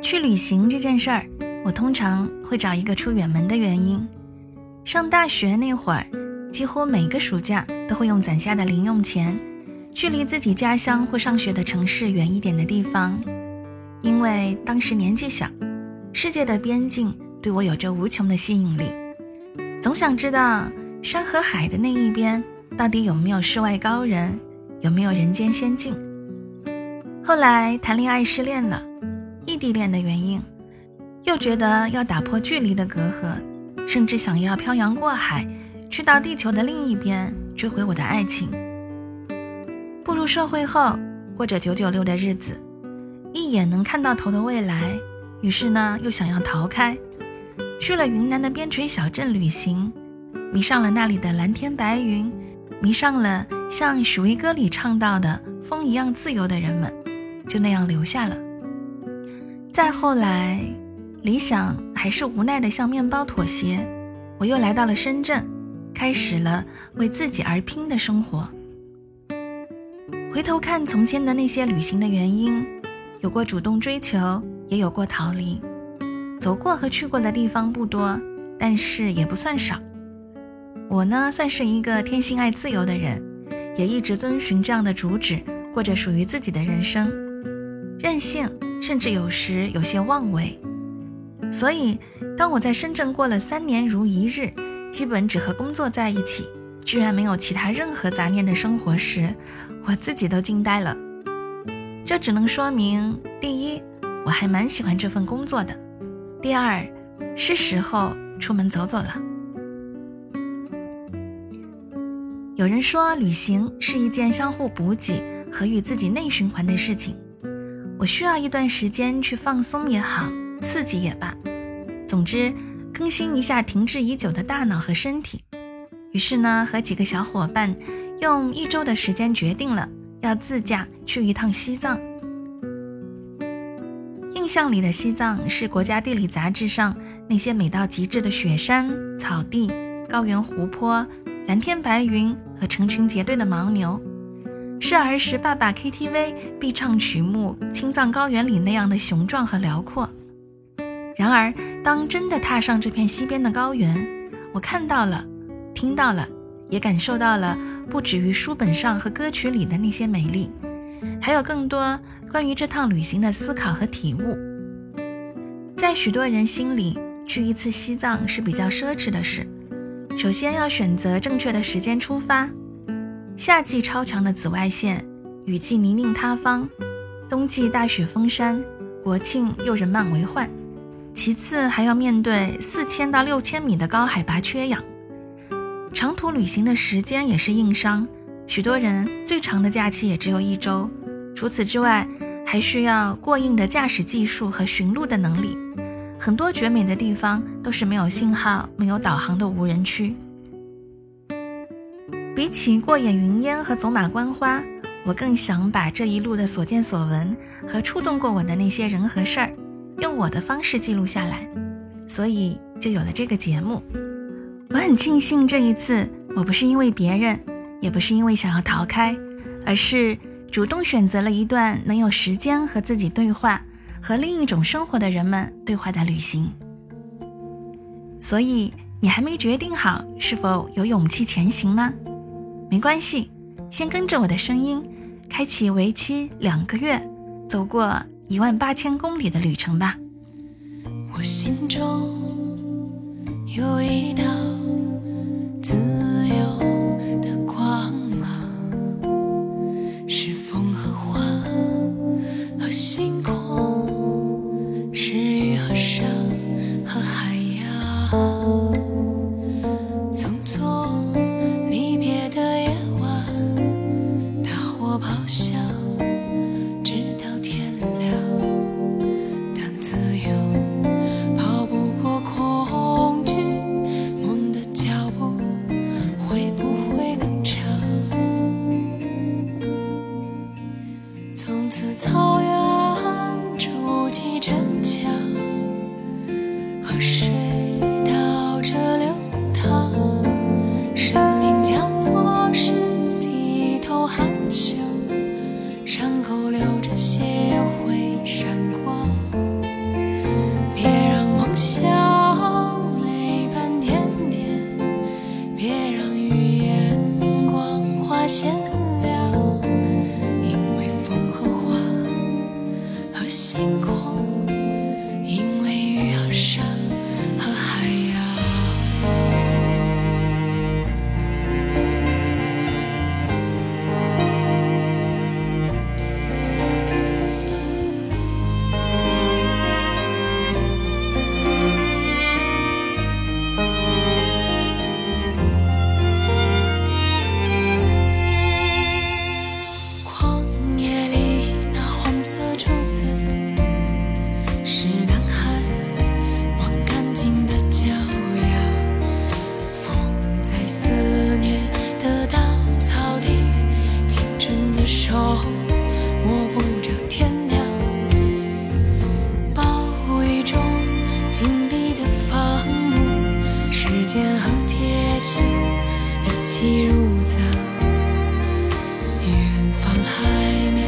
去旅行这件事儿，我通常会找一个出远门的原因。上大学那会儿，几乎每个暑假都会用攒下的零用钱，去离自己家乡或上学的城市远一点的地方，因为当时年纪小，世界的边境对我有着无穷的吸引力，总想知道山和海的那一边到底有没有世外高人，有没有人间仙境。后来谈恋爱失恋了，异地恋的原因，又觉得要打破距离的隔阂，甚至想要漂洋过海，去到地球的另一边追回我的爱情。步入社会后，过着九九六的日子，一眼能看到头的未来，于是呢又想要逃开，去了云南的边陲小镇旅行，迷上了那里的蓝天白云，迷上了像许巍歌里唱到的风一样自由的人们。就那样留下了。再后来，理想还是无奈的向面包妥协，我又来到了深圳，开始了为自己而拼的生活。回头看从前的那些旅行的原因，有过主动追求，也有过逃离。走过和去过的地方不多，但是也不算少。我呢，算是一个天性爱自由的人，也一直遵循这样的主旨，过着属于自己的人生。任性，甚至有时有些妄为。所以，当我在深圳过了三年如一日，基本只和工作在一起，居然没有其他任何杂念的生活时，我自己都惊呆了。这只能说明：第一，我还蛮喜欢这份工作的；第二，是时候出门走走了。有人说，旅行是一件相互补给和与自己内循环的事情。我需要一段时间去放松也好，刺激也罢，总之更新一下停滞已久的大脑和身体。于是呢，和几个小伙伴用一周的时间决定了要自驾去一趟西藏。印象里的西藏是国家地理杂志上那些美到极致的雪山、草地、高原、湖泊、蓝天白云和成群结队的牦牛。是儿时爸爸 KTV 必唱曲目《青藏高原》里那样的雄壮和辽阔。然而，当真的踏上这片西边的高原，我看到了，听到了，也感受到了不止于书本上和歌曲里的那些美丽，还有更多关于这趟旅行的思考和体悟。在许多人心里，去一次西藏是比较奢侈的事。首先要选择正确的时间出发。夏季超强的紫外线，雨季泥泞塌方，冬季大雪封山，国庆又人满为患。其次还要面对四千到六千米的高海拔缺氧，长途旅行的时间也是硬伤。许多人最长的假期也只有一周。除此之外，还需要过硬的驾驶技术和寻路的能力。很多绝美的地方都是没有信号、没有导航的无人区。比起过眼云烟和走马观花，我更想把这一路的所见所闻和触动过我的那些人和事儿，用我的方式记录下来，所以就有了这个节目。我很庆幸这一次，我不是因为别人，也不是因为想要逃开，而是主动选择了一段能有时间和自己对话，和另一种生活的人们对话的旅行。所以，你还没决定好是否有勇气前行吗？没关系，先跟着我的声音，开启为期两个月、走过一万八千公里的旅程吧。我心中有一道自沉浸肩横铁锈一起入藏远方海面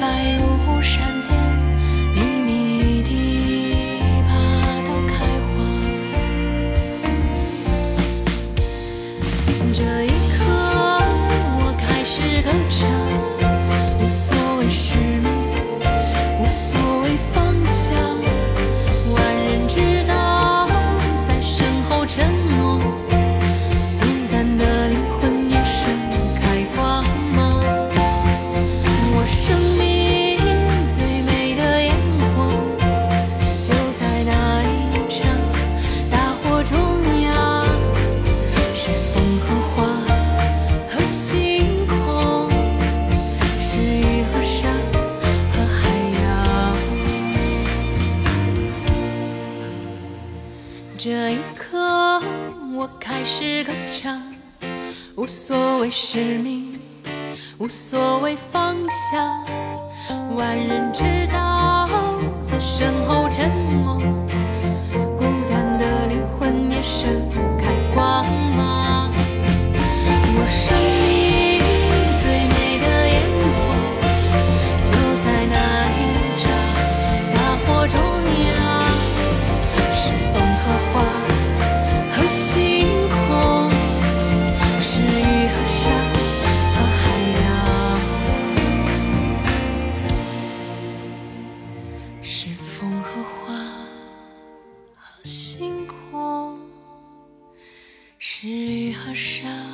白雾山巅。这一刻，我开始歌唱，无所谓使命，无所谓方向。万人知道，在身后沉默。好想